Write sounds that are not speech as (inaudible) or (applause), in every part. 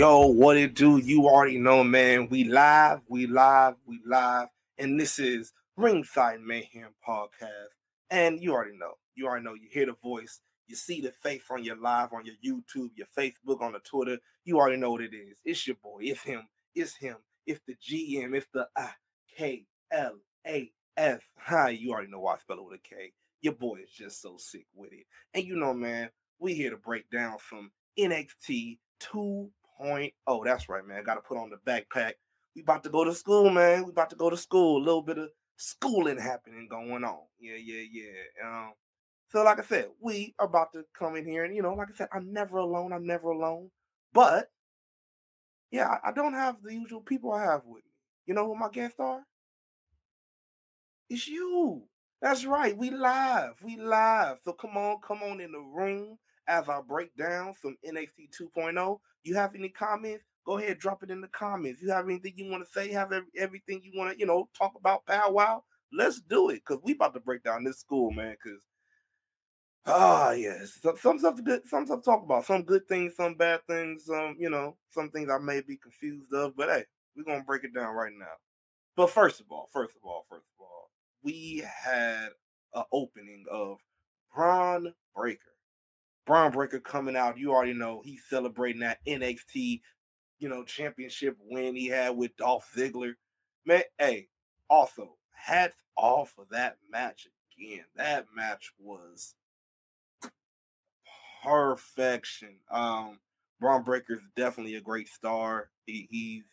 Yo, what it do? You already know, man. We live, we live, we live. And this is Ringside Mayhem Podcast. And you already know. You already know. You hear the voice. You see the face on your live, on your YouTube, your Facebook, on the Twitter. You already know what it is. It's your boy. It's him. It's him. It's the GM. It's the I K L A F. Hi, you already know why I spell it with a K. Your boy is just so sick with it. And you know, man, we here to break down some NXT 2.0. That's right, man. Got to put on the backpack. We about to go to school, man. We about to go to school. A little bit of schooling happening going on. Yeah, yeah, yeah. Um, so like I said, we are about to come in here, and you know, like I said, I'm never alone. I'm never alone. But yeah, I, I don't have the usual people I have with me. You know who my guests are? It's you. That's right. We live. We live. So come on, come on in the room as I break down some NXT 2.0. You have any comments? Go ahead, drop it in the comments. You have anything you want to say? Have every, everything you want to, you know, talk about powwow? Let's do it because we about to break down this school, man. Because ah, yes, some, some stuff good, some stuff to talk about. Some good things, some bad things. Some, you know, some things I may be confused of. But hey, we're gonna break it down right now. But first of all, first of all, first of all, we had an opening of Bron Breakker. Bron Breakker coming out. You already know he's celebrating that NXT, you know, championship win he had with Dolph Ziggler. Man, hey, also hats off for that match again. That match was perfection. Um, Bron is definitely a great star. He, he's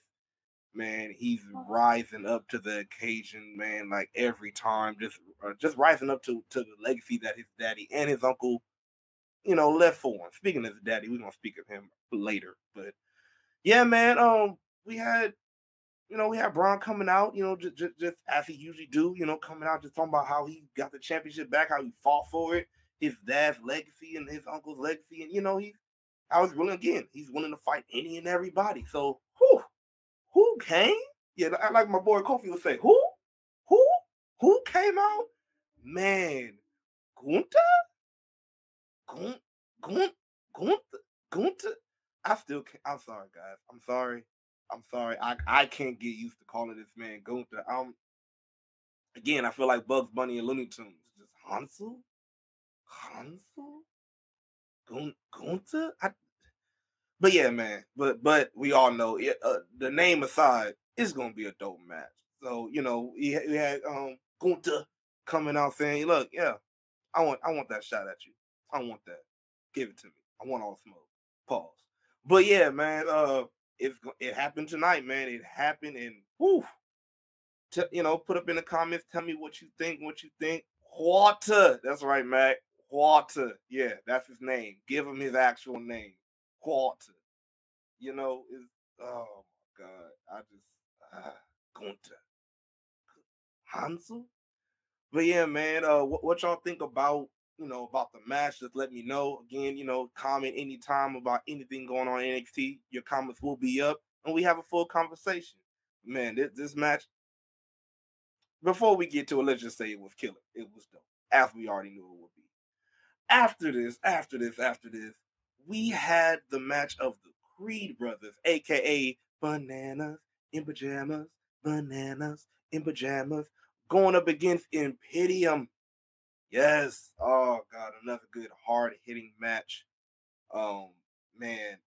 man, he's rising up to the occasion, man. Like every time, just uh, just rising up to to the legacy that his daddy and his uncle you know, left for him. Speaking of his daddy, we're gonna speak of him later. But yeah, man, um, we had, you know, we had Bron coming out, you know, just, just, just as he usually do, you know, coming out just talking about how he got the championship back, how he fought for it, his dad's legacy and his uncle's legacy, and you know, he, I was willing again. He's willing to fight any and everybody. So, who, who came? Yeah, like my boy Kofi would say, who, who, who came out? Man, Gunther Gunt, Gunt, Gunt, Gunther. I still can't. I'm sorry, guys. I'm sorry. I'm sorry. I, I can't get used to calling this man Gunther. Um, again, I feel like Bugs Bunny and Looney Tunes. Just Hansel, Hansel, Gun, Gunther. I, but yeah, man. But but we all know it. Uh, the name aside, it's gonna be a dope match. So you know, we, we had um Gunther coming out saying, "Look, yeah, I want I want that shot at you." I want that. Give it to me. I want all the smoke. Pause. But yeah, man, uh, it it happened tonight, man. It happened, and whoo, T- you know, put up in the comments. Tell me what you think. What you think. Walter. That's right, Mac. Walter. Yeah, that's his name. Give him his actual name. Walter. You know, is oh my god. I just uh, Gunther. Hansel. But yeah, man. Uh, what, what y'all think about you know, about the match, just let me know. Again, you know, comment anytime about anything going on in NXT. Your comments will be up and we have a full conversation. Man, this, this match, before we get to it, let's just say it was killer. It was dope, as we already knew it would be. After this, after this, after this, we had the match of the Creed brothers, aka Bananas in Pajamas, Bananas in Pajamas, going up against Imperium Yes. Oh God, another good hard hitting match. Um, man,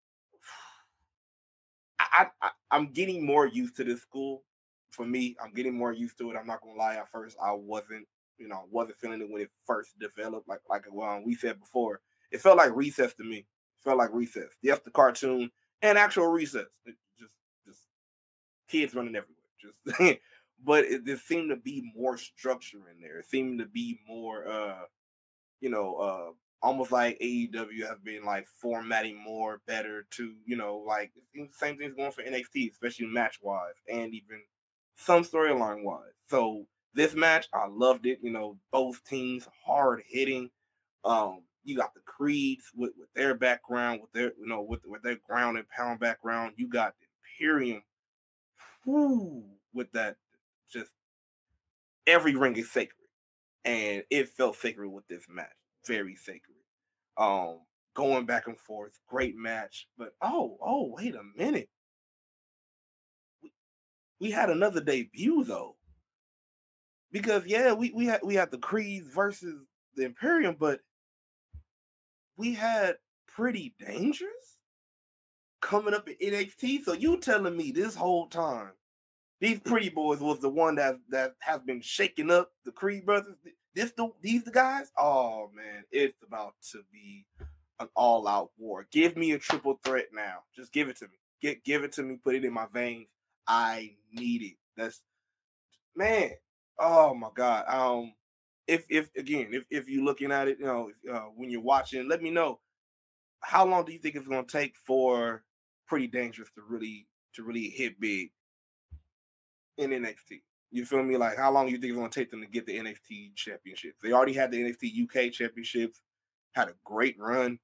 I, I I'm getting more used to this school. For me, I'm getting more used to it. I'm not gonna lie. At first, I wasn't, you know, wasn't feeling it when it first developed. Like like well, we said before, it felt like recess to me. It felt like recess. Yes, the cartoon and actual recess. It just just kids running everywhere. Just (laughs) but it, there seemed to be more structure in there. It seemed to be more, uh, you know, uh, almost like AEW has been like formatting more better to, you know, like same thing's going for NXT, especially match wise and even some storyline wise. So this match, I loved it. You know, both teams hard hitting. Um, you got the Creeds with, with their background, with their you know with with their ground and pound background. You got the Imperium, whoo, with that every ring is sacred, and it felt sacred with this match. Very sacred. Um, going back and forth, great match. But oh, oh, wait a minute. We, had another debut though. Because yeah, we we had we had the Creeds versus the Imperium, but we had pretty dangerous coming up in NXT. So you telling me this whole time these pretty boys was the one that that has been shaking up the Creed brothers. This the these the guys. Oh man, it's about to be an all out war. Give me a triple threat now. Just give it to me. Get give it to me. Put it in my veins. I need it. That's man. Oh my god. Um, if if again, if if you're looking at it, you know, uh, when you're watching, let me know. How long do you think it's to take for Pretty Dangerous to really to really hit big? In NXT. You feel me? Like how long you think it's gonna take them to get the NXT championships? They already had the NXT UK championships, had a great run.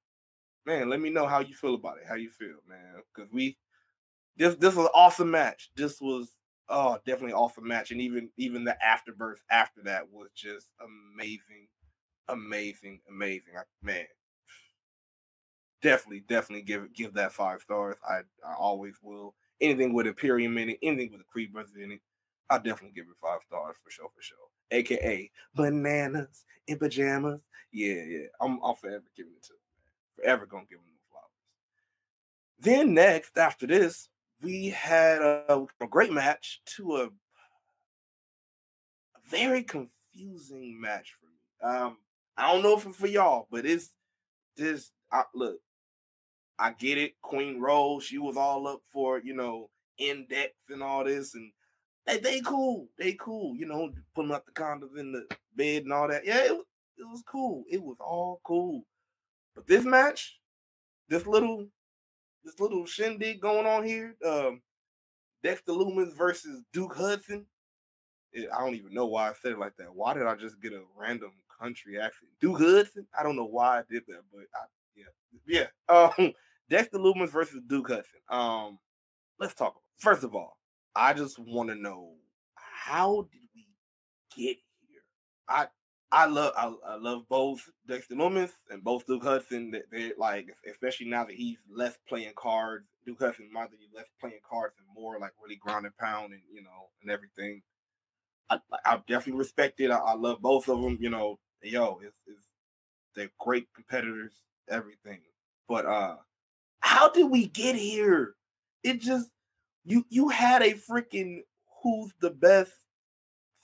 Man, let me know how you feel about it. How you feel, man? Because we this this was an awesome match. This was oh definitely awesome match. And even even the afterbirth after that was just amazing, amazing, amazing. I, man, definitely, definitely give give that five stars. I I always will anything with Imperium in it, anything with the Creed Brothers in it, I'll definitely give it five stars for sure, for sure. AKA bananas in pajamas. Yeah, yeah. I'm, I'm forever giving it to them, man. Forever gonna give them the flowers. Then next, after this, we had a, a great match to a, a very confusing match for me. Um, I don't know if for y'all, but it's this. I, look, I get it. Queen Rose, she was all up for, you know, index and all this. And they, they cool. They cool. You know, putting up the condoms in the bed and all that. Yeah, it, it was cool. It was all cool. But this match, this little, this little shindig going on here, um, Dexter Lumis versus Duke Hudson. It, I don't even know why I said it like that. Why did I just get a random country accent? Duke Hudson? I don't know why I did that, but I, yeah, yeah. (laughs) Um, Dexter Lumis versus Duke Hudson. Um, let's talk. First of all, I just want to know how did we get here? I I love I, I love both Dexter Lumis and both Duke Hudson. That they like, especially now that he's less playing cards. Duke Hudson might be less playing cards and more like really ground and pound and you know and everything. I, I definitely respect it. I, I love both of them. You know, yo, it's, it's they're great competitors. Everything, but uh how did we get here? It just you you had a freaking who's the best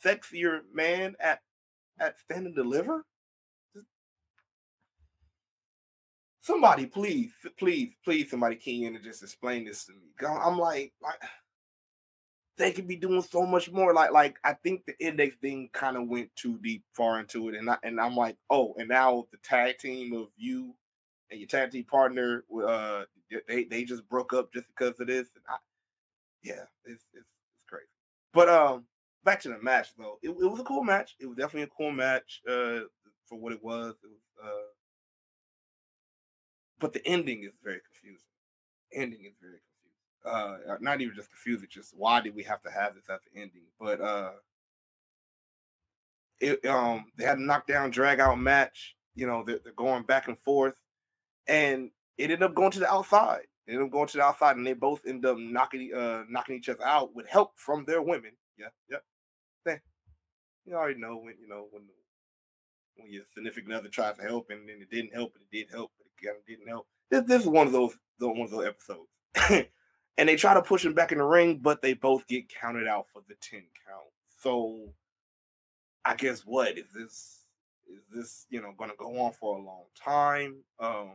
sexier man at at stand and deliver? Somebody, please, please, please, somebody key in and just explain this to me. I'm like, like they could be doing so much more. Like, like I think the index thing kind of went too deep, far into it, and I, and I'm like, oh, and now the tag team of you and your tag team partner, uh, they they just broke up just because of this. And I, yeah, it's, it's it's crazy. But um, back to the match though, it, it was a cool match. It was definitely a cool match uh for what it was. It was uh, but the ending is very confusing. Ending is very confusing. Uh, not even just confusing, just why did we have to have this at the ending? But uh, it um they had a knockdown drag out match. You know, they're, they're going back and forth and it ended up going to the outside. It ended up going to the outside, and they both end up knocking uh knocking each other out with help from their women. Yeah. Yeah. You already know when you know when when your significant other tries to help and then it didn't help, but it did help, but it kind of didn't help. This, this is one of those one of those episodes. (laughs) and they try to push him back in the ring, but they both get counted out for the 10 count. So I guess what is this is this, you know, gonna go on for a long time? Um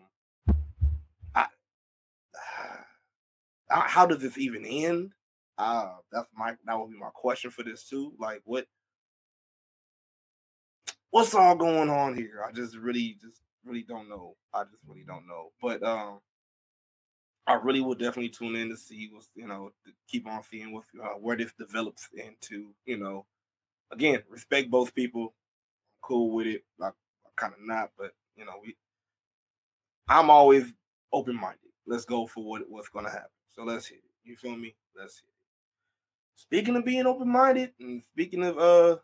(sighs) how does this even end? Uh, that's my that would be my question for this too. Like what what's all going on here? I just really just really don't know. I just really don't know. But um I really will definitely tune in to see what's you know keep on seeing what uh, where this develops into. You know, again, respect both people. I'm cool with it. I kind of not, but you know, we. I'm always open minded let's go for what what's gonna happen. So let's hit it. You feel me? Let's hit it. Speaking of being open minded and speaking of uh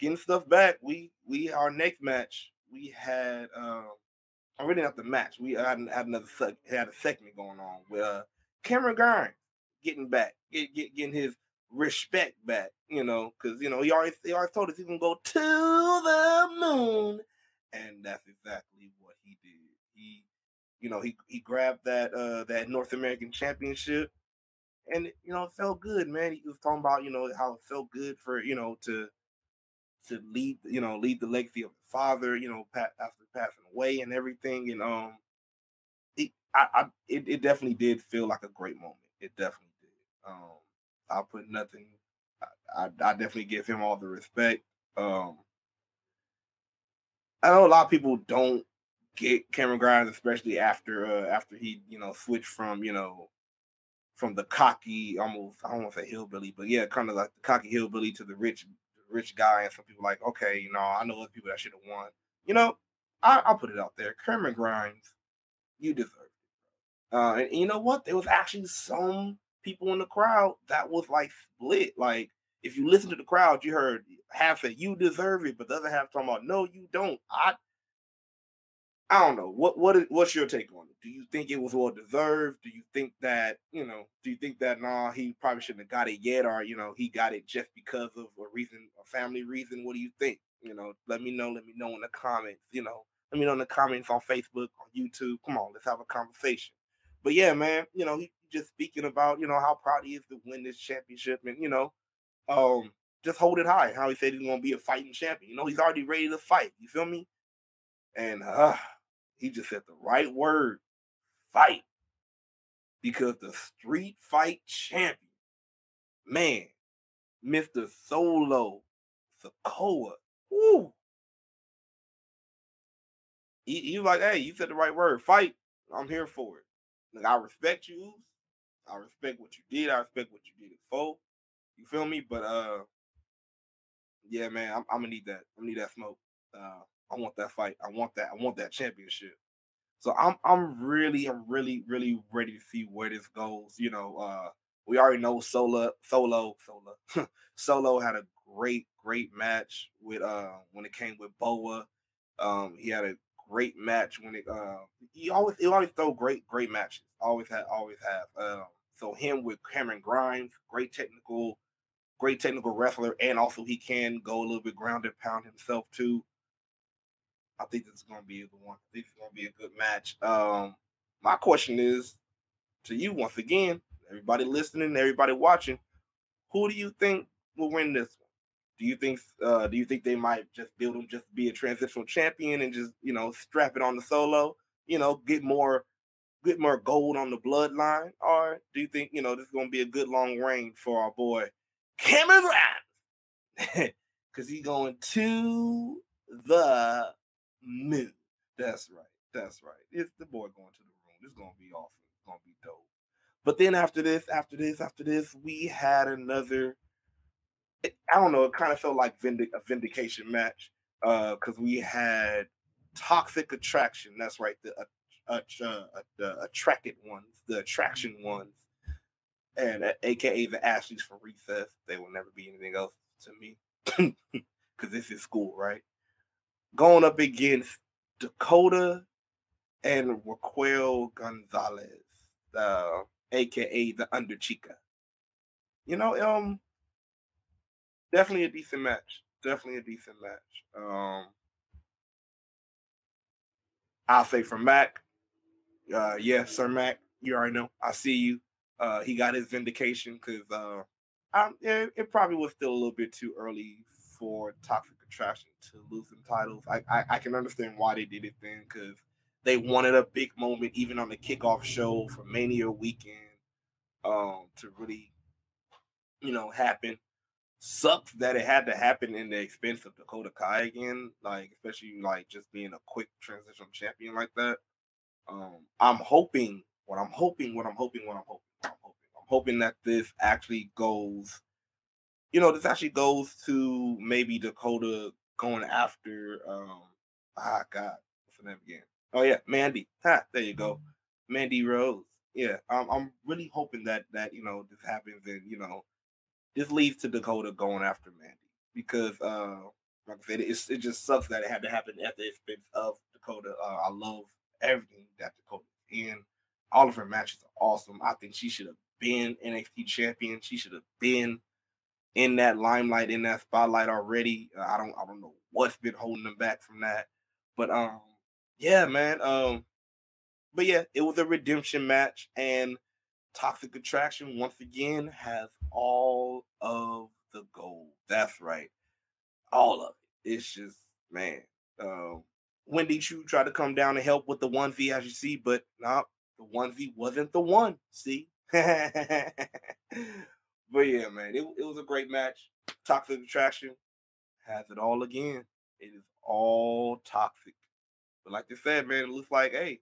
getting stuff back, we we our next match we had um already not the match. We had, had another had a segment going on with uh, Cameron Grimes getting back, get, get, getting his respect back. You know, because you know he always he always told us he's gonna go to the moon, and that's exactly what he did. He, you know, he he grabbed that uh that North American Championship, and you know it felt good, man. He was talking about you know how it felt good for you know to to lead, you know, lead the legacy of his father, you know, Pat after passing away and everything. And um, it, I, I it, it definitely did feel like a great moment. It definitely did. Um, I put nothing. I, I, I definitely give him all the respect. Um, I know a lot of people don't get Cameron Grimes, especially after uh, after he you know switched from you know from the cocky almost I don't want to say hillbilly, but yeah, kind of like the cocky hillbilly to the rich rich guy, and some people like, okay, you know, I know other people that should have won. You know, I, will put it out there. Cameron Grimes, you deserve it. Uh, and, and you know what? There was actually some people in the crowd that was like split. Like, if you listen to the crowd, you heard half say you deserve it, but the other half talking about no, you don't. I I don't know. What what is what's your take on it? Do you think it was well deserved? Do you think that, you know, do you think that nah, he probably shouldn't have got it yet, or you know, he got it just because of a reason, a family reason? What do you think? You know, let me know, let me know in the comments, you know, let me know in the comments on Facebook, on YouTube. Come on, let's have a conversation. But yeah, man, you know, he just speaking about, you know, how proud he is to win this championship and you know, um, just hold it high. How he said he's gonna be a fighting champion. You know, he's already ready to fight. You feel me? And uh he just said the right word fight. Because the street fight champion, man, Mr. Solo Sikoa, woo. He, he was like, hey, you said the right word, fight. I'm here for it. Like, I respect you. I respect what you did. I respect what you did before. You feel me? But uh yeah, man, I'm, I'm gonna need that. I'm gonna need that smoke. Uh I want that fight. I want that. I want that championship. So I'm I'm really I'm really really ready to see where this goes. You know, uh we already know Solo Solo Solo (laughs) Solo had a great great match with uh when it came with Boa. Um he had a great match when it uh he always he always throw great great matches. Always had always have. Um so him with Cameron Grimes, great technical great technical wrestler and also he can go a little bit ground and pound himself too. I think this is going to be the one. I think it's going to be a good match. Um, my question is to you once again, everybody listening, everybody watching, who do you think will win this one? Do you think uh, do you think they might just build him just be a transitional champion and just you know strap it on the solo, you know, get more get more gold on the bloodline, or do you think you know this is going to be a good long reign for our boy Cameron Grimes? (laughs) Because he's going to the moon. That's right. That's right. It's the boy going to the room. It's gonna be awesome. It's gonna be dope. But then after this, after this, after this, we had another. I don't know. It kind of felt like vindic- a vindication match because uh, we had toxic attraction. That's right. The uh, uh, the attracted ones, the attraction ones, and AKA the Ashleys from Recess. They will never be anything else to me (laughs) because this is school, right? Going up against Dakota and Raquel Gonzalez, uh, aka the Under Chica. You know, um, definitely a decent match. Definitely a decent match. Um, I'll say for Mac, uh, yeah, Sir Mac, you already know. I see you. Uh, he got his vindication because uh, it, it probably was still a little bit too early for Toxic To lose some titles. I, I, I can understand why they did it then because they wanted a big moment even on the kickoff show for Mania weekend um, to really, you know, happen. Sucks that it had to happen in the expense of Dakota Kai again, like especially like just being a quick transitional champion like that. Um, I'm hoping what I'm hoping, what I'm hoping, what I'm hoping, what I'm hoping. I'm hoping that this actually goes you know, this actually goes to maybe Dakota going after um ah God, what's her name again? Oh yeah, Mandy. Ha, there you go. Mandy Rose. Yeah, um, I'm really hoping that that you know this happens and you know this leads to Dakota going after Mandy because uh like I said, it's, it just sucks that it had to happen at the expense of Dakota. Uh, I love everything that Dakota in. All of her matches are awesome. I think she should have been NXT champion. She should have been in that limelight, in that spotlight already. Uh, I don't, I don't know what's been holding them back from that. But um, yeah, man. Um, but yeah, it was a redemption match, and Toxic Attraction once again has all of the gold. That's right, all of it. It's just man. Um, Wendy Choo tried to come down and help with the onesie, as you see, but nah, the one V wasn't the one. See. (laughs) but yeah, man, it, it was a great match. Toxic Attraction has it all again. It is all toxic. But like they said, man, it looks like, hey,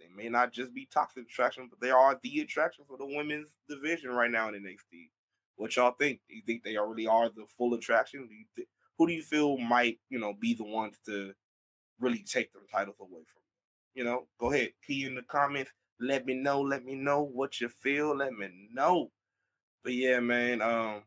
they may not just be toxic attraction, but they are the attraction for the women's division right now in NXT. What y'all think? Do you think they already are the full attraction? Do you th- who do you feel might, you know, be the ones to really take them titles away from? You know, go ahead, key in the comments. Let me know. Let me know what you feel. Let me know. But yeah, man, um,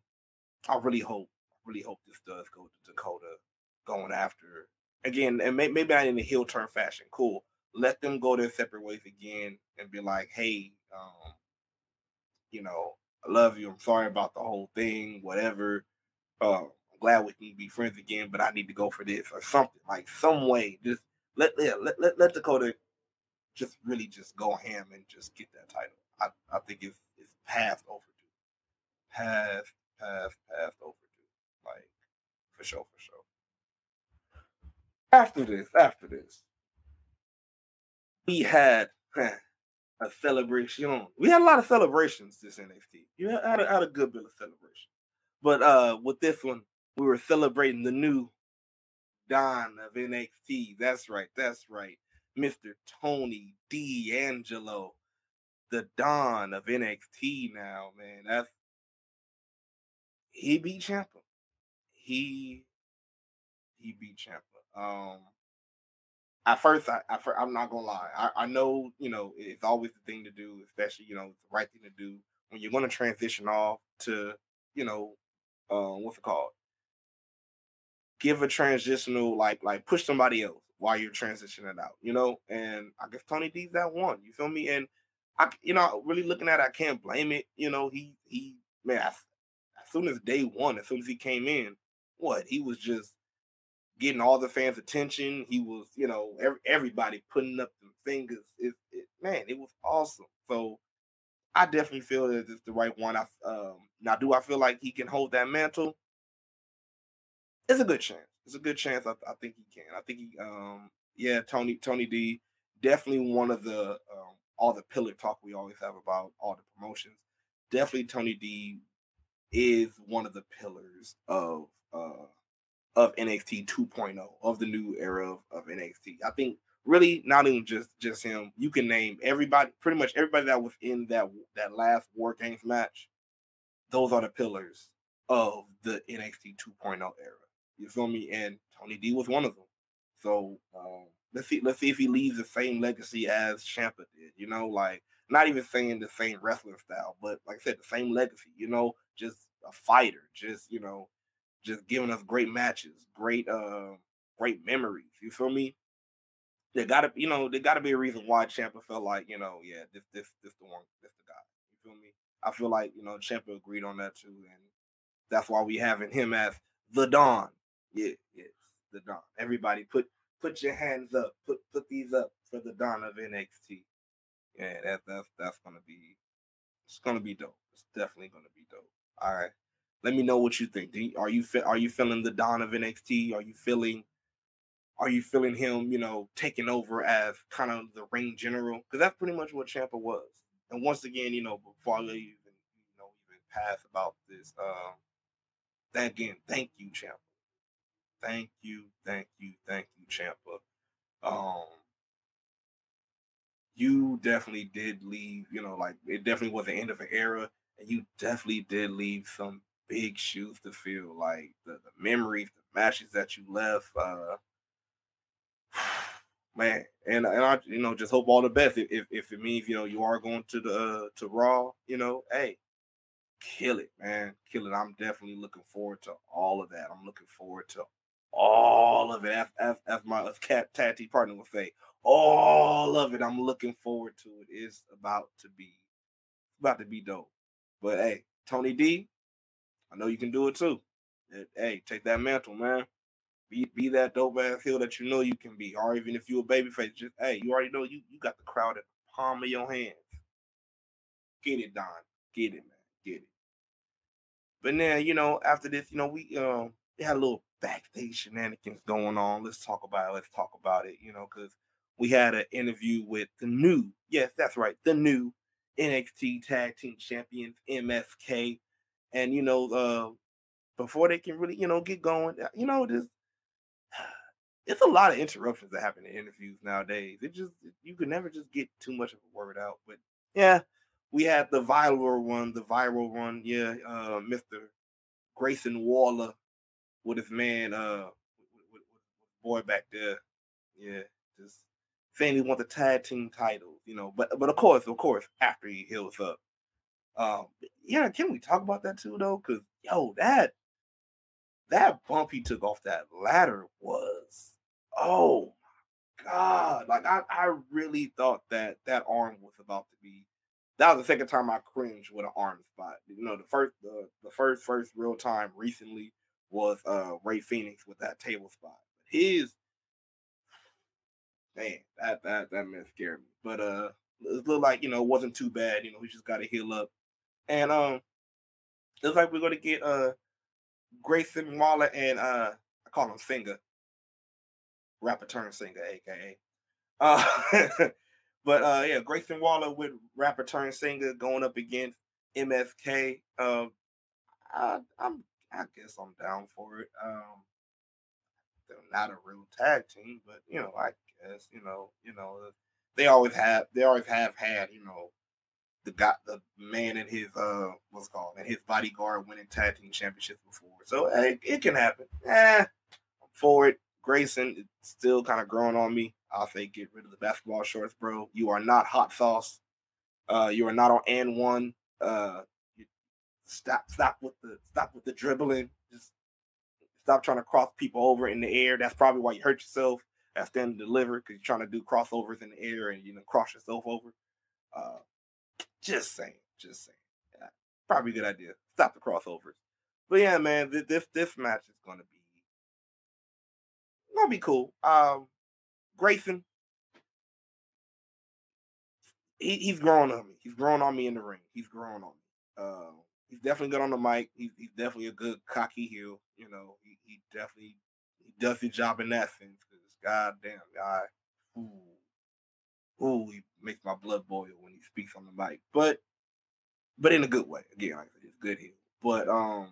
I really hope, really hope this does go to Dakota going after again, and may, maybe not in a heel turn fashion. Cool. Let them go their separate ways again and be like, hey, um, you know, I love you. I'm sorry about the whole thing, whatever. Uh, I'm glad we can be friends again, but I need to go for this or something like some way. Just let yeah, let, let, let Dakota just really just go ham and just get that title. I, I think it's it's past overdue. Past, past, past overdue. Like for sure, for sure after this, after this, we had a celebration. We had a lot of celebrations this NXT. You had a, had a good bit of celebration. But uh with this one, we were celebrating the new Don of NXT. That's right, that's right. Mr. Tony D'Angelo, the Don of NXT now, man. That's he beat Ciampa. He he beat Ciampa. Um, at first, I, I I'm not gonna lie. I, I know you know it's always the thing to do, especially you know it's the right thing to do when you're gonna transition off to you know um, what's it called? Give a transitional like like push somebody else while you're transitioning out, you know. And I guess Tony D's that one. You feel me? And I, you know, really looking at, it, I can't blame it. You know, he he man, as, soon as day one, as soon as he came in, what he was just getting all the fans' attention. He was, you know, every, everybody putting up the fingers. It, it, man, it was awesome. So I definitely feel that it's the right one. I um, now do I feel like he can hold that mantle? It's a good chance. It's a good chance. I, I think he can. I think he, um, yeah, Tony Tony D, definitely one of the um, all the pillar talk we always have about all the promotions. Definitely Tony D is one of the pillars of uh of NXT 2.0 of the new era of, of NXT. I think really not even just just him. You can name everybody, pretty much everybody that was in that that last War Games match. Those are the pillars of the NXT 2.0 era. You feel me? And Tony D was one of them. So um, let's see, let's see if he leaves the same legacy as Ciampa did. You know, like not even saying the same wrestling style, but like I said, the same legacy. You know, just a fighter, just you know, just giving us great matches, great uh great memories. You feel me? There gotta you know, there gotta be a reason why Ciampa felt like, you know, yeah, this this this the one, this the guy. You feel me? I feel like, you know, Ciampa agreed on that too, and that's why we having him as the Don. Yeah, yes, the Don. Everybody put put your hands up, put put these up for the Don of NXT. Yeah, that that's that's gonna be it's gonna be dope. It's definitely gonna be dope. All right. Let me know what you think. Are you are you feeling the Don of NXT? Are you feeling are you feeling him, you know, taking over as kind of the ring general? Because that's pretty much what Ciampa was. And once again, you know, before I even you know even pass about this, um, again, thank you, Ciampa. Thank you, thank you, thank you, Ciampa. Um, you definitely did leave, you know, like it definitely was the end of an era, and you definitely did leave some big shoes to fill. Like the, the memories, the matches that you left. Uh, (sighs) man, and and I you know just hope all the best. If if it means you know you are going to the uh, to Raw, you know, hey, kill it, man, kill it. I'm definitely looking forward to all of that. I'm looking forward to all of it. As, my cat tag partner would say, all of it. I'm looking forward to it. It's about to be about to be dope. But hey, Tony D, I know you can do it too. Hey, take that mantle, man. Be be that dope ass heel that you know you can be. Or even if you're a babyface, just hey, you already know you you got the crowd at the palm of your hands. Get it, Don. Get it, man. Get it. But then, you know, after this, you know, we um we had a little backstage shenanigans going on. Let's talk about it. Let's talk about it, you know, because we had an interview with the new, yes, that's right, the new NXT Tag Team Champions, MSK. And, you know, uh, before they can really, you know, get going, uh, you know, just (sighs) it's a lot of interruptions that happen in interviews nowadays. It just you can never just get too much of a word out. But yeah, we had the viral one, the viral one, yeah, uh, Mr. Grayson Waller with his man, uh, with, with, with boy back there, yeah, just saying he wants the tag team titles, you know. But but of course, of course, after he heals up, um, yeah, can we talk about that too though? Because yo, that that bump he took off that ladder was, oh my god, like I I really thought that that arm was about to be. That was the second time I cringed with an arm spot. You know, the first the, the first first real time recently was uh Rey Fenix with that table spot. His man, that that that man scared me. But uh, it looked like you know it wasn't too bad. You know, he just got to heal up, and um, looks like we're gonna get uh Grayson Waller and uh I call him Singer, rapper turn singer, aka. Uh, (laughs) but uh yeah, Grayson Waller with rapper turn singer going up against MSK. Um, I, I'm I guess I'm down for it. Um, they're not a real tag team, but you know, I guess you know, you know, they always have, they always have had, you know, the guy, the man and his uh, what's called, and his bodyguard winning tag team championships before. So hey, it can happen. Eh, I'm for it. Grayson, it's still kind of growing on me. I'll say get rid of the basketball shorts, bro. You are not hot sauce. Uh, you are not on AND1. Uh, stop, stop with the stop with the dribbling. Just Stop trying to cross people over in the air. That's probably why you hurt yourself at stand and deliver because you're trying to do crossovers in the air and you know cross yourself over. Uh, just saying, just saying. Yeah, probably a good idea. Stop the crossovers. But yeah, man, this this match is gonna be gonna be cool. Um, Grayson, he, he's growing on me. He's growing on me in the ring. He's growing on me. Uh, he's definitely good on the mic. He's, he's definitely a good cocky heel. You know, he, he definitely he does his job in that sense. Because goddamn guy, ooh, ooh, he makes my blood boil when he speaks on the mic. But but in a good way. Again, like it's good here. But um,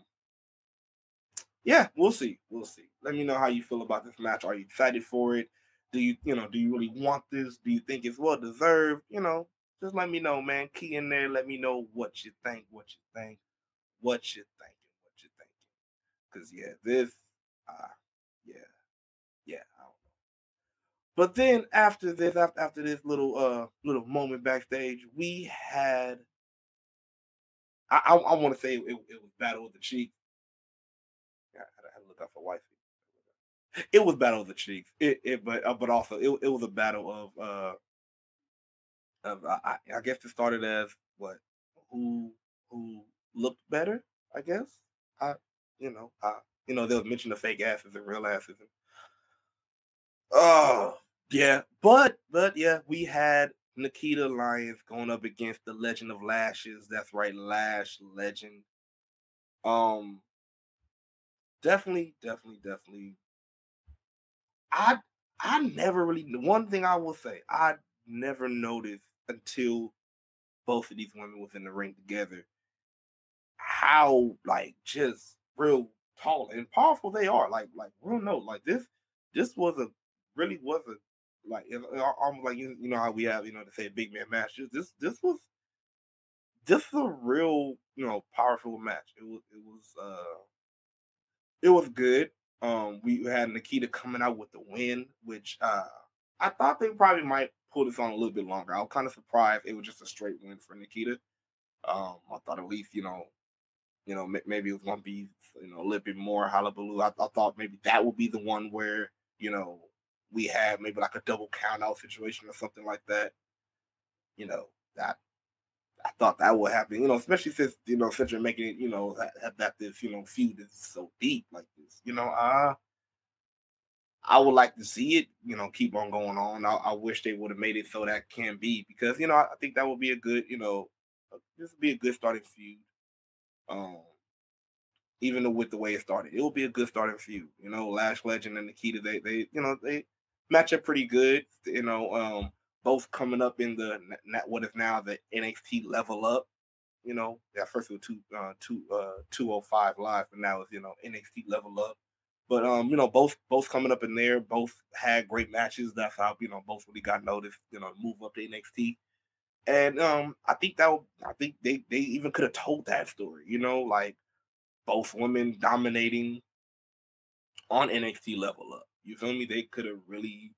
yeah, we'll see. We'll see. Let me know how you feel about this match. Are you excited for it? Do you, you know, do you really want this? Do you think it's well deserved? You know, just let me know, man. Key in there. Let me know what you think. What you think. What you thinking. What you thinking. Cause yeah, this, uh, yeah, yeah. I don't know. But then after this, after this little uh little moment backstage, we had. I I, I want to say it, it, was Battle of the Cheeks. I had to look up for wifey. It was Battle of the Cheeks. It, it but uh, but also it, it was a battle of uh of I, I guess it started as what who who looked better. I guess I you know I you know they'll mention the fake asses and real asses. And, oh yeah, but but yeah, we had Nikita Lyons going up against the Legend of Lashes. That's right, Lash Legend. Um, definitely, definitely, definitely. I I never really. One thing I will say, I never noticed until both of these women was in the ring together how like just real tall and powerful they are. Like like real no, like this this was a really was a like almost like you, you know how we have you know to say big man match. This this was this is a real you know powerful match. It was it was uh it was good. Um, we had Nikita coming out with the win, which uh I thought they probably might pull this on a little bit longer. I was kind of surprised it was just a straight win for Nikita. Um, I thought at least, you know, you know, maybe it was to be, you know, a little bit more hullabaloo. I, I thought maybe that would be the one where, you know, we have maybe like a double count out situation or something like that. You know, that I thought that would happen, you know, especially since, you know, since you're making it, you know, that, that this, you know, feud is so deep like this. You know, uh I would like to see it, you know, keep on going on. I, I wish they would have made it so that can be because, you know, I, think that would be a good, you know, this would be a good starting feud. Um, even with the way it started, it will be a good starting feud. You know, Lash Legend and Nikita, they they you know they match up pretty good. You know, um, both coming up in the what is now the NXT Level Up. You know, yeah, first it was two uh, two uh, two oh five live, but now it's you know NXT Level Up. But um, you know, both both coming up in there, both had great matches. That's how you know both really got noticed. You know, move up to NXT. And um, I think that I think they they even could have told that story. You know, like both women dominating on NXT level up. You feel me? They could have really.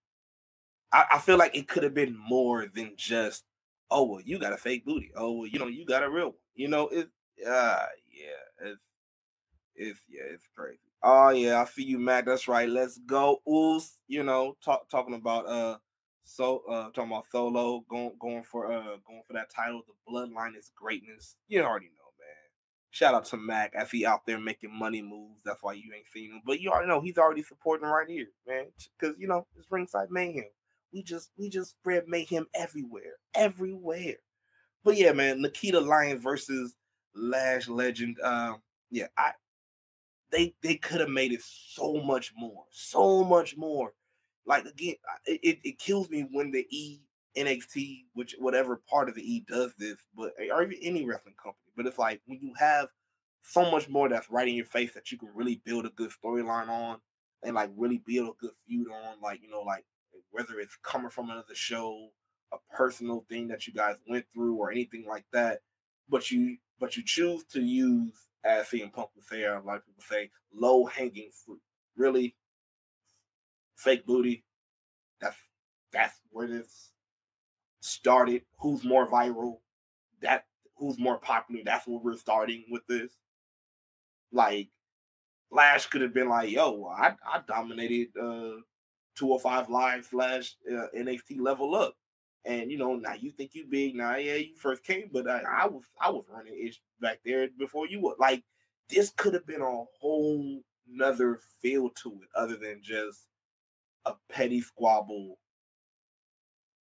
I, I feel like it could have been more than just, oh well, you got a fake booty. Oh well, you know, you got a real one. You know, it. Uh, yeah, it's it's yeah, it's crazy. Oh yeah, I feel you, Matt. That's right. Let's go, Oos. You know, talk, talking about uh so uh talking about solo going going for uh going for that title. The bloodline is greatness. You already know. Shout out to Mac as he out there making money moves. That's why you ain't seen him. But you already know he's already supporting right here, man. Because you know it's ringside mayhem. We just we just spread mayhem everywhere, everywhere. But yeah, man, Nikita Lyons versus Lash Legend. Um, yeah, I they they could have made it so much more, so much more like again, it, it kills me when the E NXT, which whatever part of the E does this, but or even any wrestling company. But it's like when you have so much more that's right in your face that you can really build a good storyline on and like really build a good feud on, like you know, like whether it's coming from another show, a personal thing that you guys went through, or anything like that. But you but you choose to use, as CM Punk would say, a lot of people say, low hanging fruit. Really, fake booty. That's that's where this started. Who's more viral? That who's more popular? That's where we're starting with this. Like Lash could have been like, "Yo, I I dominated uh 205 Live slash uh, NXT Level Up." And you know, now you think you big. Now, yeah, you first came, but I, I was I was running ish back there before you were. Like, this could have been a whole nother feel to it, other than just a petty squabble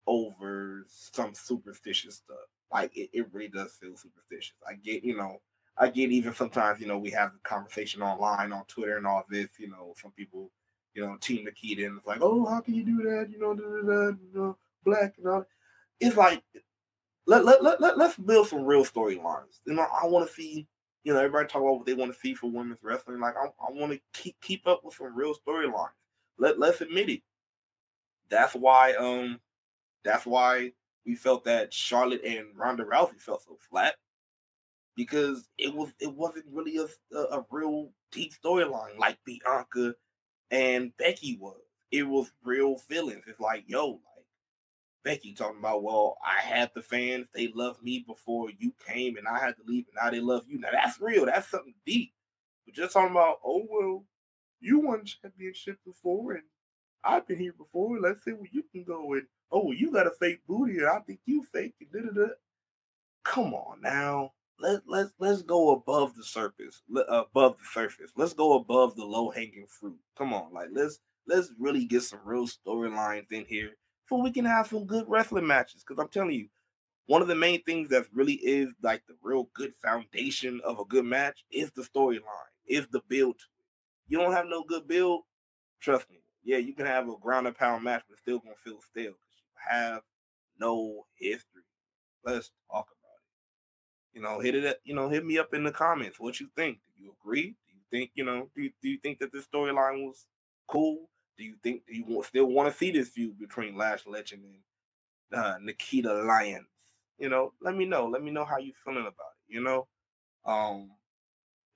over some superstitious stuff. Like it, it really does feel superstitious. I get, you know, I get even sometimes, you know, we have the conversation online on Twitter and all this, you know, some people, you know, Team Nikita and it's like, oh, how can you do that? You know, da, da, da, black and all. It's like let, let, let, let, let's build some real storylines. You know, I want to see, you know, everybody talk about what they want to see for women's wrestling. Like I, I want to keep keep up with some real storylines. Let let's admit it. That's why um that's why we felt that Charlotte and Ronda Rousey felt so flat because it was it wasn't really a a, real deep storyline like Bianca and Becky was. It was real feelings. It's like yo, like Becky talking about, well, I had the fans, they loved me before you came, and I had to leave, and now they love you. Now that's real. That's something deep. But just talking about, oh well, you won championship before, and I've been here before. Let's see where you can go. And oh, you got a fake booty, and I think you fake. And da, da, da. Come on now. Let let's let's go above the surface, above the surface. Let's go above the low hanging fruit. Come on, like let's let's really get some real storylines in here so we can have some good wrestling matches. Because I'm telling you, one of the main things that really is like the real good foundation of a good match is the storyline, is the build. You don't have no good build, trust me, yeah, you can have a ground and pound match, but still gonna feel stale have no history. Let's talk about it. You know, hit it. you know, hit me up in the comments. What you think? Do you agree? Do you think you know? Do you, do you think that this storyline was cool? Do you think do you still want to see this feud between Lash Legend and uh, Nikita Lyons? You know, let me know. Let me know how you feeling about it. You know, um,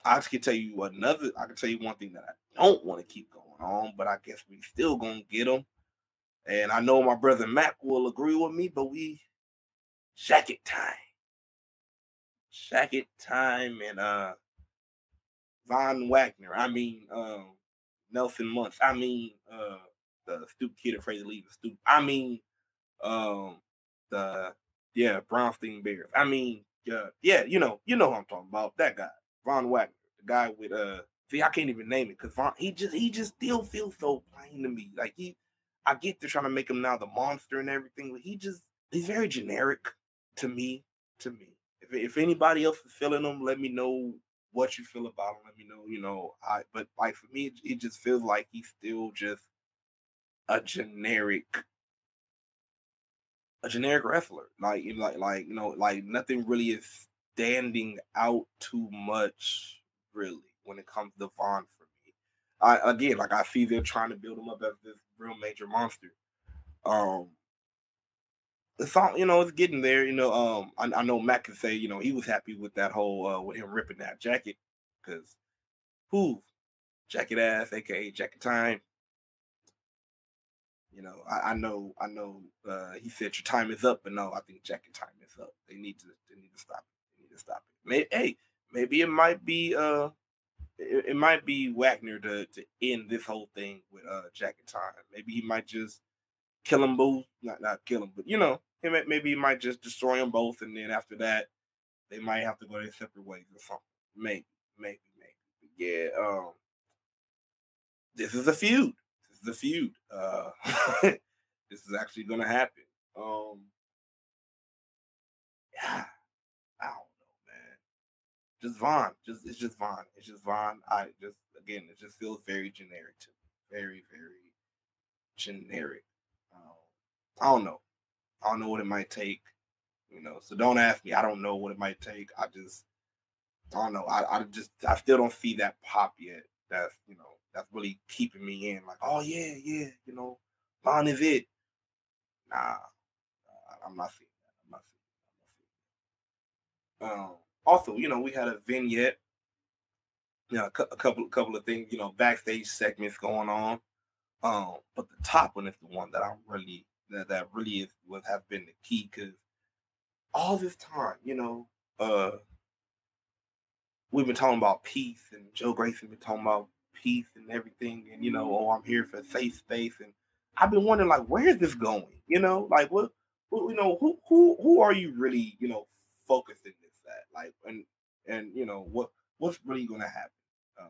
I can tell you another. I can tell you one thing that I don't want to keep going on, but I guess we still gonna get them. And I know my brother Mac will agree with me, but we jacket time, jacket time, and uh, Von Wagner. I mean, um, Nelson Muntz. I mean, uh, the stupid kid afraid to leave the stoop. I mean, um, the yeah Berenstain Bears. I mean, yeah, yeah, you know, you know who I'm talking about. That guy, Von Wagner, the guy with uh. See, I can't even name it because Von he just he just still feels so plain to me. Like he, I get they're trying to make him now the monster and everything, but he just he's very generic to me. To me, if if anybody else is feeling him, let me know what you feel about him. Let me know, you know. I but like for me, it, it just feels like he's still just a generic a generic wrestler. Like like like you know, like nothing really is standing out too much really when it comes to Von for me. I again like I see they're trying to build him up as this real major monster. Um it's all you know, it's getting there. You know, um I, I know Mac can say, you know, he was happy with that whole uh with him ripping that jacket because who jacket ass, aka jacket time. You know, I, I know, I know. Uh, he said your time is up, but no, I think jacket time is up. They need to, they need to stop it. They need to stop it. Maybe, hey, maybe it might be, uh, it, it might be Wagner to to end this whole thing with uh jacket time. Maybe he might just kill them both, not not kill them, but you know, he may, maybe he might just destroy them both, and then after that, they might have to go their separate ways or something. Maybe, maybe, maybe. But yeah, um, this is a feud This is a feud. Uh, (laughs) this is actually to happen. Um, yeah, I don't know, man. Just Von. Just it's just Von. It's just Von. I just again, it just feels very generic to me. Very, very generic. Um, I don't know. I don't know what it might take. You know, so don't ask me. I don't know what it might take. I just I don't know. I, I just I still don't see that pop yet. That's you know that's really keeping me in. Like, oh yeah, yeah, you know, Von is it. Nah, I'm not seeing that. I'm not seeing that. I'm not seeing that. Um, also, you know, we had a vignette. You know, a, a couple, a couple of things. You know, backstage segments going on. Um, but the top one is the one that I really that that really is would have been the key because all this time, you know, uh, we've been talking about peace, and Joe Gacy been talking about peace and everything, and you know, oh, I'm here for safe space, and I've been wondering like, where is this going? You know, like what, what you know, who who who are you really, you know, focusing this? Like, and and you know, what what's really going to happen? Um,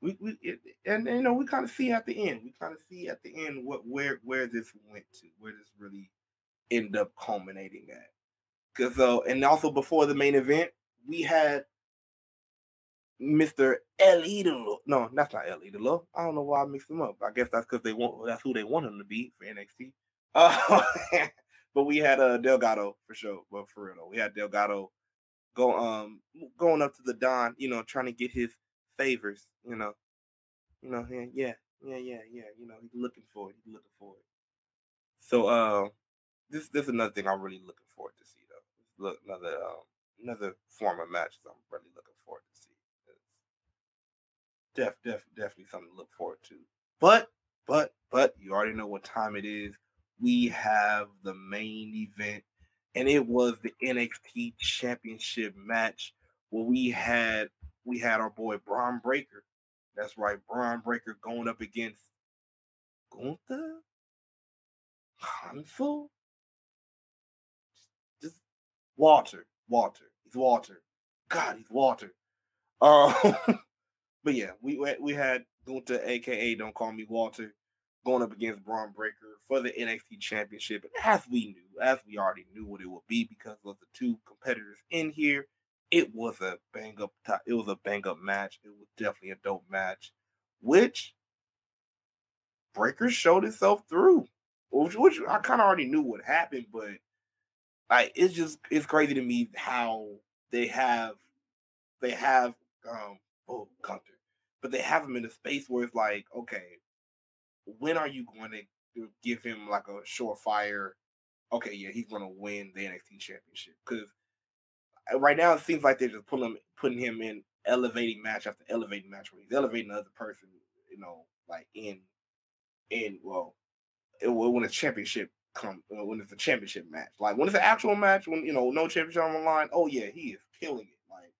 we we it, and, and you know, we kind of see at the end, we kind of see at the end what where where this went to, where this really end up culminating at. Because uh, and also before the main event, we had Mr. El Idolo. No, that's not El Idolo. I don't know why I mixed them up. I guess that's because they want that's who they want him to be for NXT. (laughs) Uh, but we had uh Delgado for sure. But for real though, we had Delgado go um going up to the Don, you know, trying to get his favors, you know. You know, yeah, yeah, yeah, yeah, yeah. You know, he's looking for it. He's looking for it. So uh this this is another thing I'm really looking forward to see though. Look another um another form of matches I'm really looking forward to see def, def, definitely something to look forward to. But, but, but you already know what time it is. We have the main event, and it was the NXT Championship match where we had we had our boy Bron Breakker. That's right, Bron Breakker going up against Gunther Hansel. Just Walter, Walter. He's Walter. God, he's Walter. Uh, (laughs) But yeah, we we had Gunther, aka Don't Call Me Walter, going up against Bron Breakker for the NXT Championship. And as we knew, as we already knew what it would be because of the two competitors in here, it was a bang up. It was a bang up match. It was definitely a dope match, which Breaker showed itself through. Which, which I kind of already knew what happened, but like it's just it's crazy to me how they have they have um oh Gunther but they have him in a space where it's like, okay, when are you going to give him like a surefire? Okay, yeah, he's going to win the NXT Championship because uh, right now it seems like they're just putting him putting him in elevating match after elevating match where he's elevating another person, you know, like in in well, it, when a championship come uh, when it's a championship match, like when it's an actual match, when you know no championship on the line, oh yeah, he is killing it. Like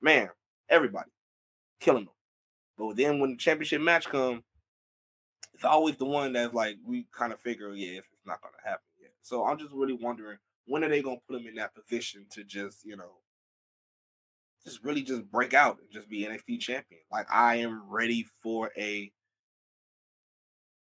man, everybody, killing them. But then when the championship match come, it's always the one that's like we kind of figure, yeah, it's not gonna happen yet. So I'm just really wondering when are they gonna put him in that position to just, you know, just really just break out and just be NXT champion. Like I am ready for a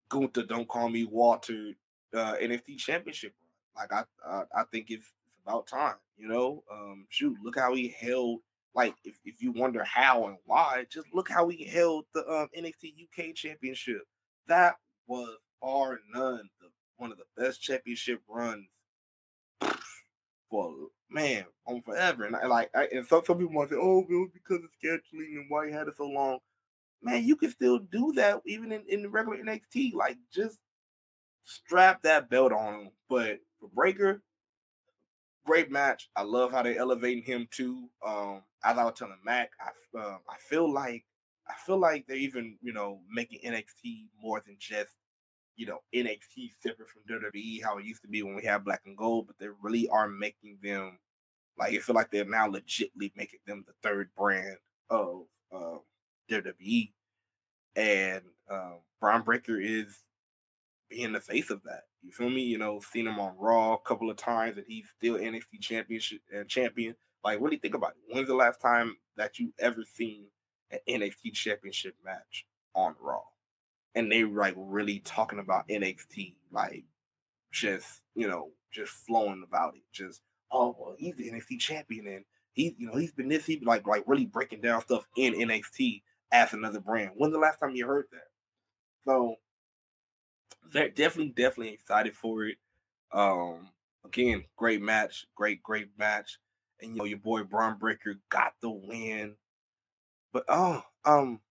Gunther, don't call me Walter, uh, NXT championship. Like I, uh, I think it's, it's about time. You know, um, shoot, look how he held. Like if, if you wonder how and why, just look how he held the um, NXT UK championship. That was far none the one of the best championship runs for man on forever. And I, like, I, and some some people want to say, "Oh, it was because of scheduling and why he had it so long." Man, you can still do that even in, in the regular NXT. Like, just strap that belt on him. But for Breakker, great match. I love how they elevating him too. Um, as I was telling Mac, I uh, I feel like I feel like they're even you know making NXT more than just you know, NXT separate from WWE, how it used to be when we had black and gold, but they really are making them like I feel like they're now legitly making them the third brand of uh, WWE. And um, Bron Breakker is being the face of that. You feel me? You know, seen him on Raw a couple of times, and he's still NXT championship uh, champion. Like, what do you think about it? When's the last time that you ever seen an NXT championship match on Raw? and they were like really talking about NXT, like just you know just flowing about it. Just oh well, he's the NXT champion, and he you know he's been this he like like really breaking down stuff in NXT as another brand. When's the last time you heard that? So they're definitely definitely excited for it. Um, again, great match, great great match, and you know your boy Bron Breakker got the win. But oh, um,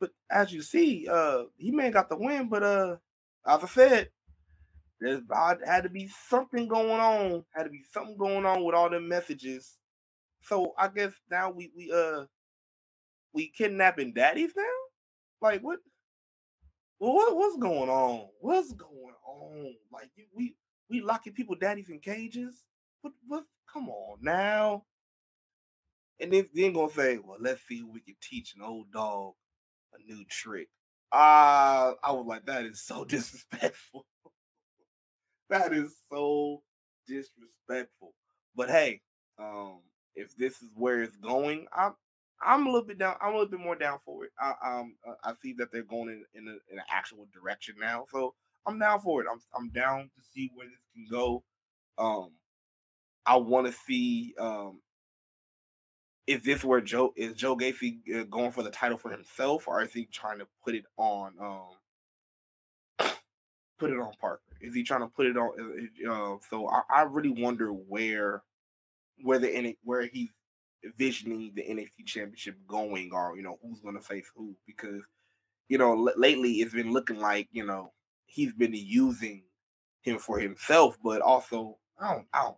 but as you see, uh, he may got the win, but uh, as I said, there's had to be something going on. Had to be something going on with all the messages. So I guess now we we uh we kidnapping daddies now. Like what? Well, what what's going on? What's going on? Like we we locking people daddies in cages? What what? Come on now. And then then gonna say, well, let's see if we can teach an old dog a new trick. Uh, I was like, that is so (laughs) disrespectful. that is so disrespectful. But hey, um, if this is where it's going, I'm I'm a little bit down. I'm a little bit more down for it. I um uh, I see that they're going in in, a, in an actual direction now, so I'm down for it. I'm I'm down to see where this can go. Um, I want to see um is this where Joe is Joe Gacy uh, going for the title for himself, or is he trying to put it on um put it on Parker? Is he trying to put it on? Uh, so I, I, really wonder where where the where he's envisioning the NXT Championship going, or you know who's going to face who, because you know l- lately it's been looking like you know he's been using him for himself, but also I don't I don't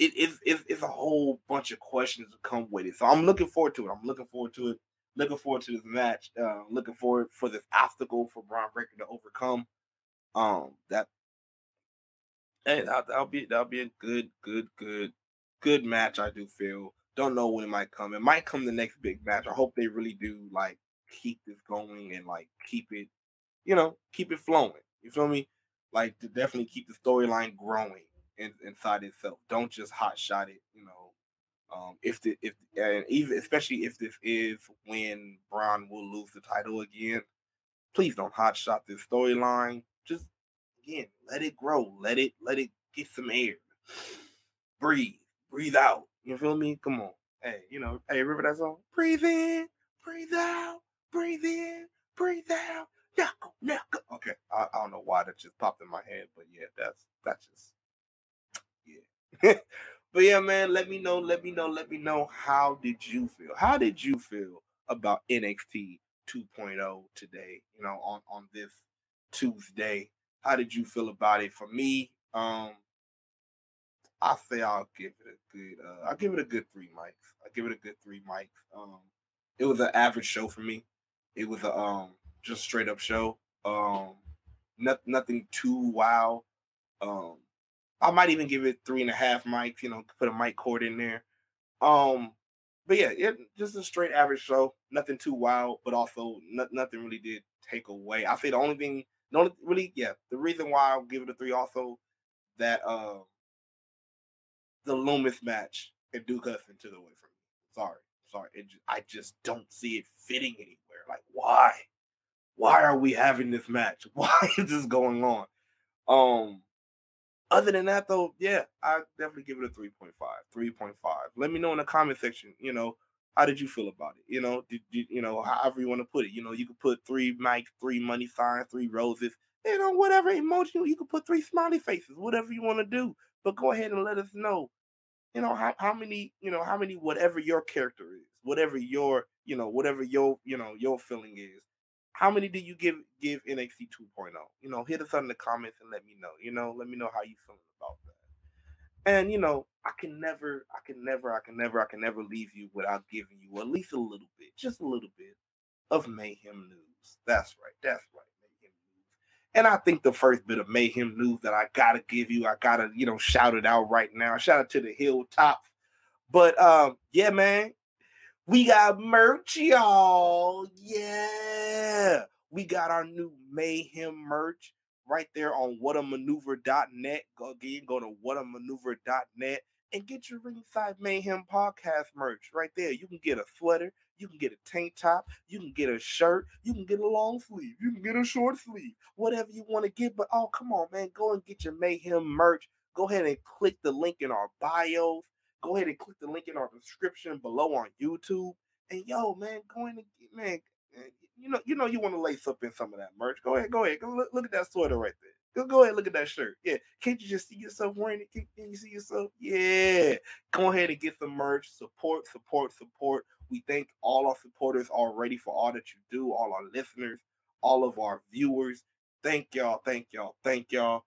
it, it's, it's, it's a whole bunch of questions to come with it. So I'm looking forward to it. I'm looking forward to it. Looking forward to this match. Uh, looking forward for this obstacle for Bron Breakker to overcome. Um, that hey, that, that'll be that'll be a good, good, good, good match. I do feel. Don't know when it might come. It might come the next big match. I hope they really do like keep this going and like keep it, you know, keep it flowing. You feel me? Like to definitely keep the storyline growing in, inside itself. Don't just hot shot it. You know, um, if the if and even especially if this is when Bron will lose the title again, please don't hot shot this storyline. Just again, let it grow. Let it let it get some air. (sighs) Breathe. Breathe out. You feel me? Come on. Hey, you know, hey, remember that song? Breathe in, breathe out, breathe in, breathe out. Knuckle, knuckle. Okay, I, I don't know why that just popped in my head, but yeah, that's that's just (laughs) but yeah, man, let me know, let me know, let me know how did you feel? How did you feel about NXT 2.0 today? You know, on on this Tuesday. How did you feel about it? For me, um, I say I'll give it a good. Uh, I'll give it a good three mics. I'll give it a good three mics. Um, it was an average show for me. It was a um just straight up show. Um, not, nothing too wow. Um, I might even give it three and a half mics, you know, put a mic cord in there. Um, but yeah, it just a straight average show. Nothing too wild, but also nothing really did take away. I say the only thing, the only really, yeah, the reason why I'll give it a three also that uh the Loomis match and Duke Hudson took away from me. Sorry, sorry. It, I just don't see it fitting anywhere. Like, why? Why are we having this match? (laughs) Why is this going on? Um, other than that, though, yeah, I definitely give it a 3.5. 3.5. Let me know in the comment section, you know, how did you feel about it? You know, did, did you know, however you want to put it. You know, you could put three mics, three money signs, three roses, you know, whatever emoji, you could put three smiley faces, whatever you want to do. But go ahead and let us know, you know, how, how many, you know, how many, whatever your character is, whatever your, you know, whatever your, you know, your feeling is, how many do you give give NXT 2.0? You know, hit us in the comments and let me know. You know, let me know how you feeling about that. And you know, I can never, I can never, I can never, I can never leave you without giving you at least a little bit, just a little bit of mayhem news. That's right, that's right, mayhem news. And I think the first bit of mayhem news that I gotta give you, I gotta, you know, shout it out right now. Shout out to the hilltops. But um, yeah, man, we got merch, y'all. Yeah. We got our new Mayhem merch right there on whatamaneuver.net. Go again, go to whatamaneuver.net and get your Ringside Mayhem podcast merch right there. You can get a sweater, you can get a tank top, you can get a shirt, you can get a long sleeve, you can get a short sleeve, whatever you want to get. But oh, come on, man, go and get your Mayhem merch. Go ahead and click the link in our bios go ahead and click the link in our description below on YouTube. And yo, man, go ahead and man, eh, you know, you know, you want to lace up in some of that merch. Go ahead, go ahead, go look, look at that sweater right there. Go, go ahead, look at that shirt. Yeah, can't you just see yourself wearing it? Can, can you see yourself? Yeah, go ahead and get some merch. Support, support, support. We thank all our supporters already for all that you do, all our listeners, all of our viewers. Thank y'all, thank y'all, thank y'all.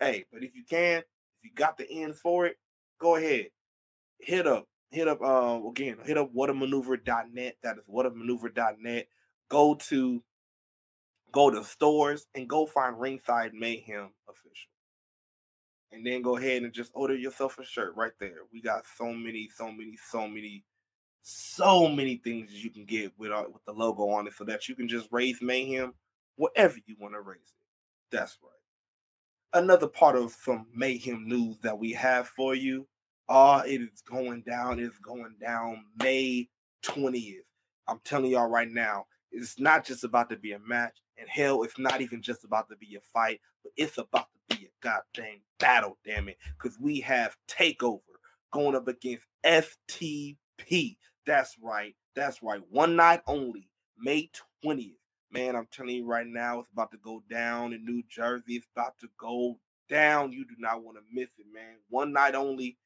Hey, but if you can, if you got the ends for it, go ahead hit up, hit up, uh, again, hit up whatamaneuver.net. That is whatamaneuver.net. Go to, go to stores and go find Ringside Mayhem official. And then go ahead and just order yourself a shirt right there. We got so many, so many, so many, so many things you can get with uh, with the logo on it, so that you can just raise mayhem wherever you want to raise it. That's right. Another part of some mayhem news that we have for you Oh, it is going down. It's going down May 20th. I'm telling y'all right now, it's not just about to be a match. And hell, it's not even just about to be a fight, but it's about to be a goddamn battle, damn it. Because we have Takeover going up against FTP. That's right. That's right. One night only, May 20th. Man, I'm telling you right now, it's about to go down in New Jersey. It's about to go down. You do not want to miss it, man. One night only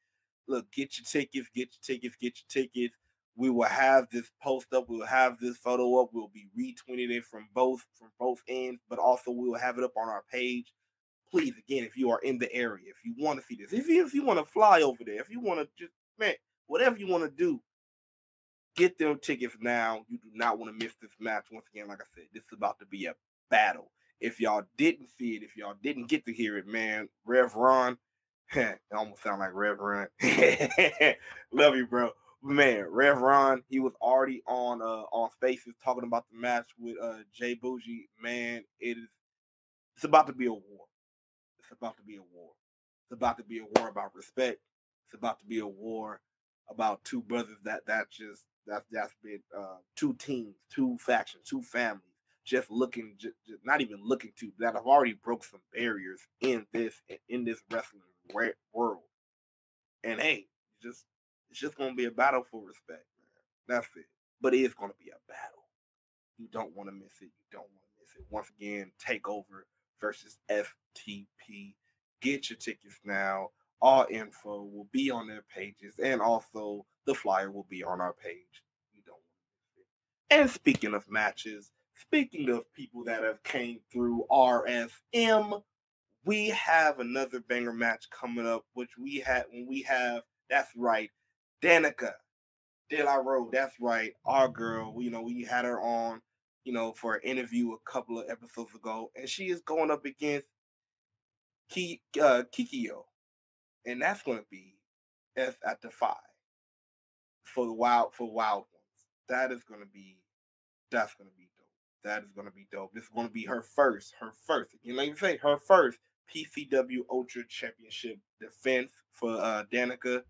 look, get your tickets, get your tickets, get your tickets. We will have this post up. We will have this photo up. We'll be retweeting it from both from both ends, but also we will have it up on our page. Please, again, if you are in the area, if you want to see this, if you if you want to fly over there, if you want to just man, whatever you want to do, get them tickets now. You do not want to miss this match. Once again, like I said, this is about to be a battle. If y'all didn't see it, if y'all didn't get to hear it, man, Rev Ron, (laughs) it almost sound like Rev Ron. (laughs) Love you, bro. Man, Rev Ron, he was already on uh on Spaces talking about the match with uh Jay Bougie. Man, it is it's about to be a war. It's about to be a war. It's about to be a war about respect. It's about to be a war about two brothers that that just that that's been uh two teams, two factions, two families just looking just, just not even looking to that have already broke some barriers in this in this wrestling world. And hey, just it's just gonna be a battle for respect, man. That's it. But it is gonna be a battle. You don't want to miss it. You don't want to miss it. Once again, Takeover versus FTP. Get your tickets now. All info will be on their pages, and also the flyer will be on our page. You don't want to miss it. And speaking of matches, speaking of people that have came through RSM, we have another banger match coming up, which we had when we have that's right, Danica Della Rouge. That's right, our girl. You know, we had her on, you know, for an interview a couple of episodes ago, and she is going up against Ki, uh, Kikyo, and that's going to be F at the five. for the wild for wild ones. That is gonna be that's gonna be dope. That is gonna be dope. This is gonna be her first, her first. You know, like you say, her first PCW Ultra Championship defense for uh Danica.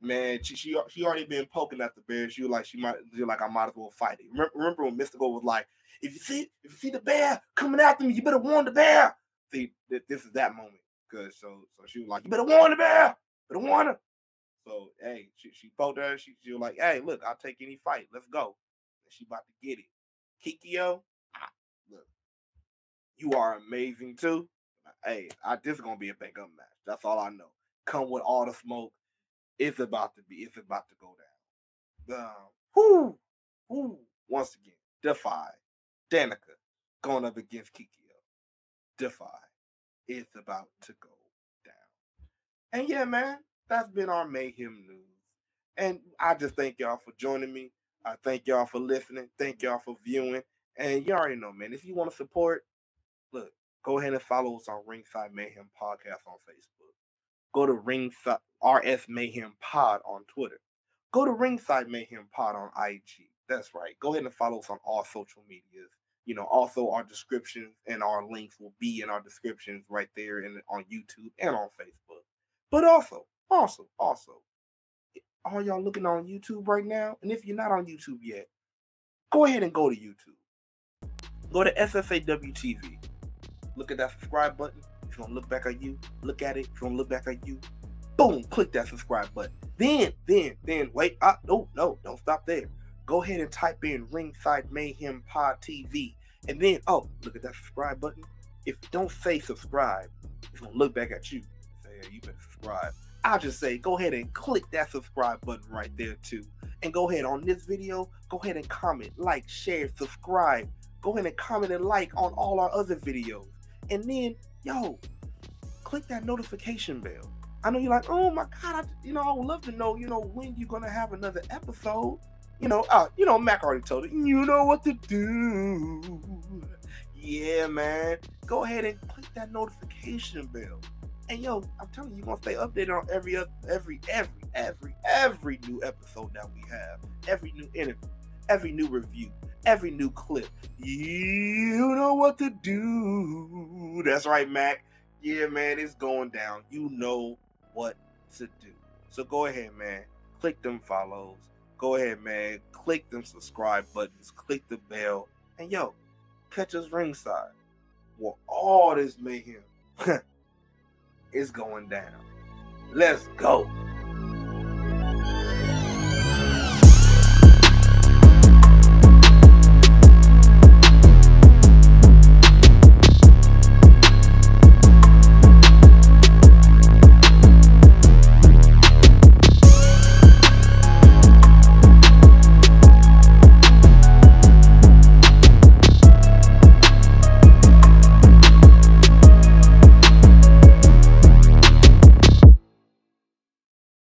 Man, she, she she already been poking at the bear. She was like, she might she like I might as well fight it. Remember, remember when Mystical was like, if you see if you see the bear coming after me, you better warn the bear. See, th- this is that moment. Cause so so she was like, you better warn the bear, better warn her. So hey, she she poked her. She she was like, hey, look, I'll take any fight. Let's go. And she about to get it. Kikyo, ah, look, you are amazing too. Hey, I, this is gonna be a big up match. That's all I know. Come with all the smoke. It's about to be. It's about to go down. Um, whoo, whoo. Once again, Defy, Danica, going up against Kikyo. Defy. It's about to go down. And yeah, man, that's been our mayhem news. And I just thank y'all for joining me. I thank y'all for listening. Thank y'all for viewing. And you already know, man, if you want to support, look, go ahead and follow us on Ringside Mayhem Podcast on Facebook. Go to Ringside RS Mayhem Pod on Twitter. Go to Ringside Mayhem Pod on IG. That's right. Go ahead and follow us on all social medias. You know, also our descriptions and our links will be in our descriptions right there and on YouTube and on Facebook. But also, also, also, all y'all looking on YouTube right now, and if you're not on YouTube yet, go ahead and go to YouTube. Go to SSAW TV. Look at that subscribe button. It's gonna look back at you. Look at it. It's gonna look back at you. Boom! Click that subscribe button. Then, then, then, wait. Uh, no, no, don't stop there. Go ahead and type in Ringside Mayhem Pod TV, and then, oh, look at that subscribe button. If you don't say subscribe, it's gonna look back at you. Say, yeah, you better subscribe. I'll just say go ahead and click that subscribe button right there too. And go ahead on this video, go ahead and comment, like, share, subscribe. Go ahead and comment and like on all our other videos. And then, yo, click that notification bell. I know you're like, oh my god, I, you know, I would love to know, you know, when you're gonna have another episode. You know, uh, you know, Mac already told it. You know what to do. Yeah, man. Go ahead and click that notification bell. And yo, I'm telling you, you're gonna stay updated on every every every every every new episode that we have, every new interview, every new review, every new clip. You know what to do. That's right, Mac. Yeah, man, it's going down. You know what to do. So go ahead, man. Click them follows. Go ahead, man. Click them subscribe buttons. Click the bell. And yo, catch us ringside. Where all this mayhem (laughs) is going down. Let's go.